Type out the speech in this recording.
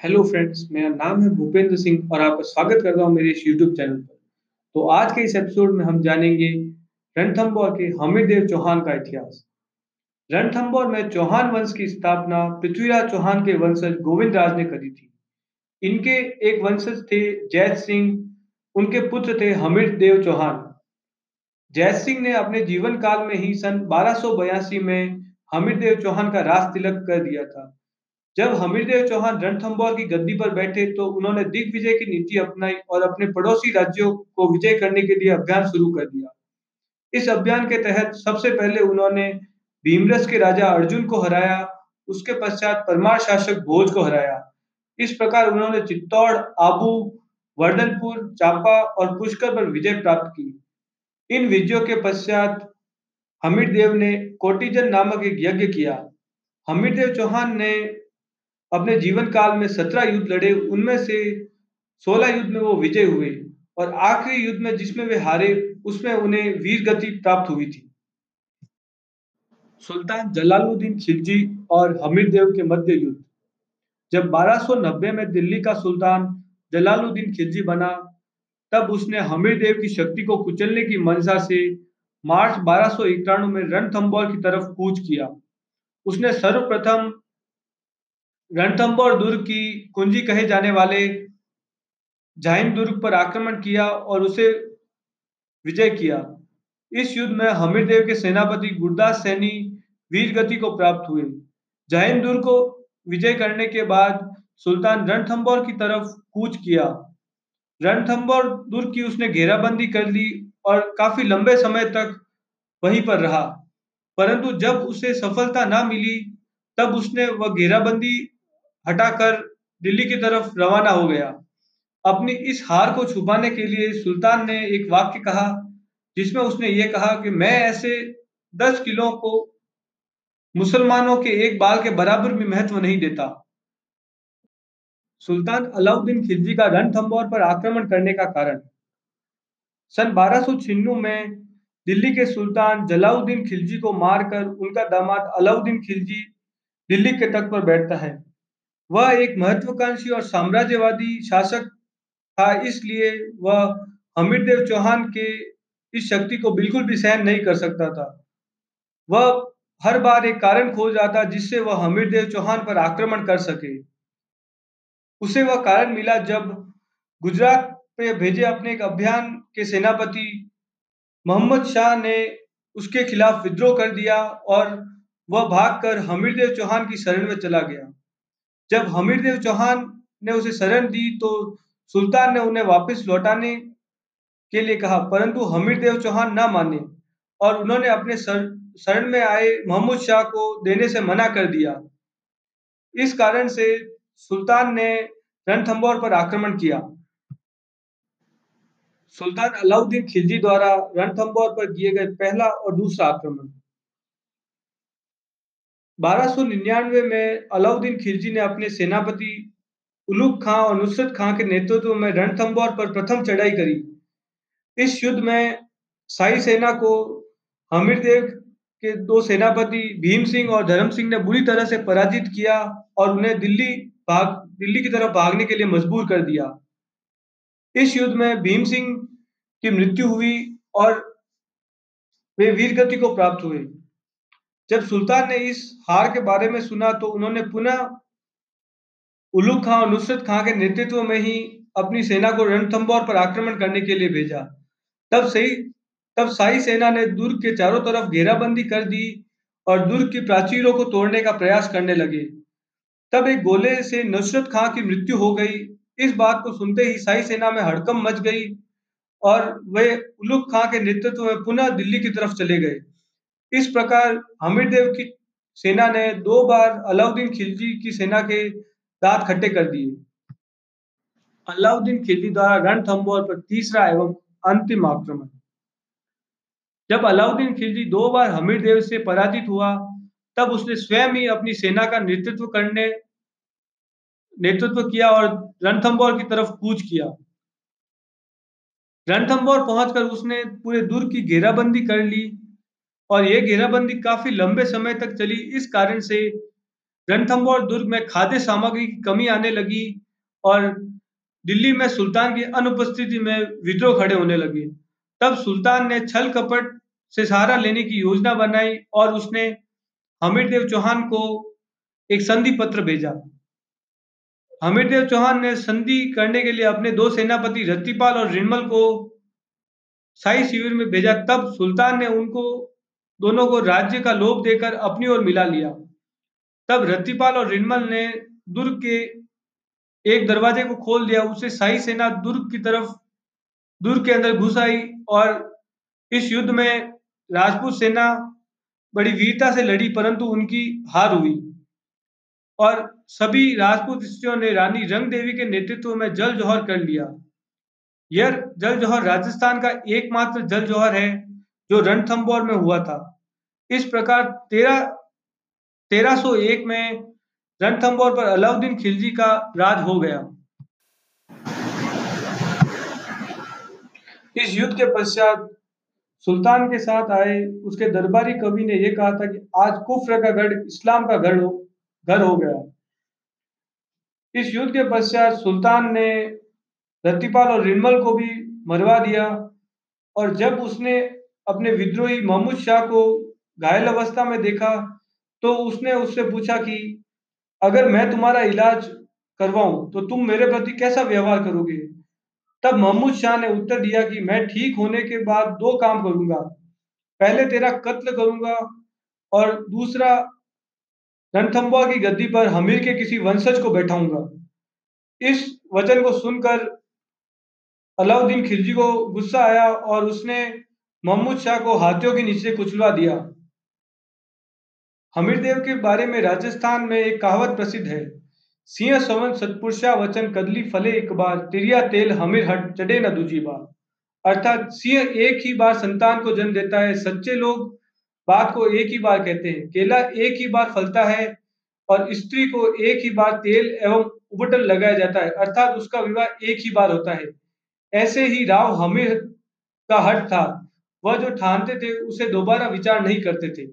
Hello friends, मेरा नाम है भूपेंद्र सिंह और आपका स्वागत करता हूँ मेरे इस यूट्यूब चैनल पर। तो आज के इस एपिसोड में हम जानेंगे रणथंबोर के हमीरदेव चौहान का इतिहास। रणथंबोर में चौहान वंश की स्थापना पृथ्वीराज चौहान के वंशज गोविंद राज ने करी थी। इनके एक वंशज थे जैत सिंह, उनके पुत्र थे हमीरदेव चौहान। जैत सिंह ने अपने जीवन काल में ही सन बारह में हमीरदेव चौहान का राज तिलक कर दिया था। जब हमीरदेव चौहान रणथंबोर की गद्दी पर बैठे तो उन्होंने दिग्विजय की नीति अपनाई और अपने पड़ोसी राज्यों को विजय करने के लिए अभियान शुरू कर दिया। इस अभियान के तहत सबसे पहले उन्होंने भीमरस के राजा अर्जुन को हराया, उसके पश्चात परमार शासक भोज को हराया। इस प्रकार उन्होंने चित्तौड़, आबू, वर्धनपुर, चांपा और पुष्कर पर विजय प्राप्त की। इन विजयों के पश्चात हमीर देव ने कोटिजन नामक एक यज्ञ किया। हमीर देव चौहान ने अपने जीवन काल में सत्रह युद्ध लड़े, उनमें से सोलह युद्ध में वो विजय हुए और आखिरी युद्ध में जिसमें वे हारे, उसमें उन्हें वीर गति प्राप्त हुई थी। सुल्तान जलालुद्दीन खिलजी और हमीर देव के मध्य युद्ध। जब 1290 में दिल्ली का सुल्तान जलालुद्दीन खिलजी बना, तब उसने हमीर देव की शक्ति को कुचलने की मंशा से मार्च बारह में रणथंबोर की तरफ़ कूच किया। उसने सर्वप्रथम रणथंबोर दुर्ग की कुंजी कहे जाने वाले जाहिन दुर्ग पर आक्रमण किया और उसे विजय किया। इस युद्ध में हमीर देव के सेनापति गुरदास सैनी वीर गति को प्राप्त हुए। जाहिन दुर्ग को विजय करने के बाद सुल्तान रणथंबोर की तरफ़ कूच किया। रणथंबोर दुर्ग की उसने घेराबंदी कर ली और काफ़ी लंबे समय तक वहीं पर रहा। परंतु जब उसे सफलता ना मिली, तब उसने वह घेराबंदी हटाकर दिल्ली की तरफ़ रवाना हो गया। अपनी इस हार को छुपाने के लिए सुल्तान ने एक वाक्य कहा, जिसमें उसने ये कहा कि मैं ऐसे दस किलो को मुसलमानों के एक बाल के बराबर भी महत्व नहीं देता। सुल्तान अलाउद्दीन खिलजी का रणथंबोर पर आक्रमण करने का कारण। सन बारह में दिल्ली के सुल्तान जलाउद्दीन खिलजी को मारकर उनका दामाद अलाउद्दीन खिलजी दिल्ली के तख्त पर बैठता है। वह एक महत्वाकांक्षी और साम्राज्यवादी शासक था, इसलिए वह हमीरदेव चौहान के इस शक्ति को बिल्कुल भी सहन नहीं कर सकता था। वह हर बार एक कारण खोज आता जिससे वह हमीरदेव चौहान पर आक्रमण कर सके। उसे वह कारण मिला जब गुजरात पे भेजे अपने एक अभियान के सेनापति मोहम्मद शाह ने उसके खिलाफ विद्रोह कर दिया और वह भागकर हमीरदेव चौहान की शरण में चला गया। जब हमीर देव चौहान ने उसे शरण दी तो सुल्तान ने उन्हें वापस लौटाने के लिए कहा, परंतु हमीर देव चौहान न माने और उन्होंने अपने शरण में आए मोहम्मद शाह को देने से मना कर दिया। इस कारण से सुल्तान ने रणथंबोर पर आक्रमण किया। सुल्तान अलाउद्दीन खिलजी द्वारा रणथंबोर पर किए गए पहला और दूसरा आक्रमण। 1299 में अलाउद्दीन खिलजी ने अपने सेनापति उलूक खां और नुसरत खां के नेतृत्व में रणथंबोर पर प्रथम चढ़ाई करी। इस युद्ध में शाही सेना को हमीरदेव के दो सेनापति भीम सिंह और धर्म सिंह ने बुरी तरह से पराजित किया और उन्हें दिल्ली भाग, दिल्ली की तरफ़ भागने के लिए मजबूर कर दिया। इस युद्ध में भीम सिंह की मृत्यु हुई और वे वीर गति को प्राप्त हुए। जब सुल्तान ने इस हार के बारे में सुना तो उन्होंने पुनः उलू खां और नुसरत खां के नेतृत्व में ही अपनी सेना को रणथंबोर पर आक्रमण करने के लिए भेजा। तब सही, तब शाही सेना ने दुर्ग के चारों तरफ़ घेराबंदी कर दी और दुर्ग की प्राचीरों को तोड़ने का प्रयास करने लगे। तब एक गोले से नुसरत खां की मृत्यु हो गई। इस बात को सुनते ही शाही सेना में हड़कम मच गई और वे उलुक खां के नेतृत्व में पुनः दिल्ली की तरफ़ चले गए। इस प्रकार हमीरदेव की सेना ने दो बार अलाउद्दीन खिलजी की सेना के दांत खट्टे कर दिए। अलाउद्दीन खिलजी द्वारा रणथंबोर पर तीसरा एवं अंतिम आक्रमण। जब अलाउद्दीन खिलजी दो बार हमीरदेव से पराजित हुआ, तब उसने स्वयं ही अपनी सेना का नेतृत्व करने, नेतृत्व किया और रणथंबोर की तरफ़ कूच किया। रणथंबोर पहुंचकर उसने पूरे दुर्ग की घेराबंदी कर ली। और यह घेराबंदी काफ़ी लंबे समय तक चली। इस कारण से रणथंबोर दुर्ग में खाद्य सामग्री की कमी आने लगी और दिल्ली में सुल्तान की अनुपस्थिति में विद्रोह खड़े होने लगे। तब सुल्तान ने छल कपट से सहारा लेने की योजना बनाई और उसने हमीरदेव चौहान को एक संधि पत्र भेजा। हमीरदेव चौहान ने संधि करने के लिए अपने दो सेनापति रत्तीपाल और रिनमल को शाही शिविर में भेजा। तब सुल्तान ने उनको दोनों को राज्य का लोभ देकर अपनी ओर मिला लिया। तब रत्तीपाल और रिनमल ने दुर्ग के एक दरवाजे को खोल दिया। उसे शाही सेना दुर्ग की तरफ़, दुर्ग के अंदर घुस आई और इस युद्ध में राजपूत सेना बड़ी वीरता से लड़ी, परंतु उनकी हार हुई। और सभी राजपूत स्त्रियों ने रानी रंग देवी के नेतृत्व में जल जौहर कर लिया। यह जल जौहर राजस्थान का एकमात्र जल जौहर है। जो रणथंबोर में हुआ था। इस प्रकार तेरह एक में रणथंबोर पर अलाउद्दीन खिलजी का राज हो गया। इस युद्ध के पश्चात सुल्तान के साथ आए, उसके दरबारी कवि ने यह कहा था कि आज कुफ्र का गढ़, इस्लाम का गढ़ हो, घर हो गया। इस युद्ध के पश्चात सुल्तान ने रतिपाल और रिनमल को भी मरवा दिया और जब उसने अपने विद्रोही महमूद शाह को घायल अवस्था में देखा तो उसने उससे पूछा कि, अगर मैं तुम्हारा इलाज करवाऊं तो तुम मेरे प्रति कैसा व्यवहार करोगे? तब महमूद शाह ने उत्तर दिया कि, मैं ठीक होने के बाद दो काम करूँगा। पहले तेरा कत्ल करूँगा और दूसरा रणथंबुआ की गद्दी पर हमीर के किसी वंशज को बैठाऊँगा। इस वचन को सुनकर अलाउद्दीन खिलजी को गुस्सा आया और उसने मोहम्मद शाह को हाथियों के नीचे कुचलवा दिया। हमीरदेव के बारे में राजस्थान में एक कहावत प्रसिद्ध है, सिंह सवन सतपुरुषा वचन कदली फले एक बार, तिरिया तेल हमीर हट चढ़े न दूजी बार। अर्थात सिंह एक ही बार संतान को जन्म देता है, सच्चे लोग बात को एक ही बार कहते हैं। केला एक ही बार फलता है और स्त्री को एक ही बार तेल एवं उबटन लगाया जाता है। अर्थात उसका विवाह एक ही बार होता है। ऐसे ही राव हमीर का हट था। वह जो ठानते थे उसे दोबारा विचार नहीं करते थे।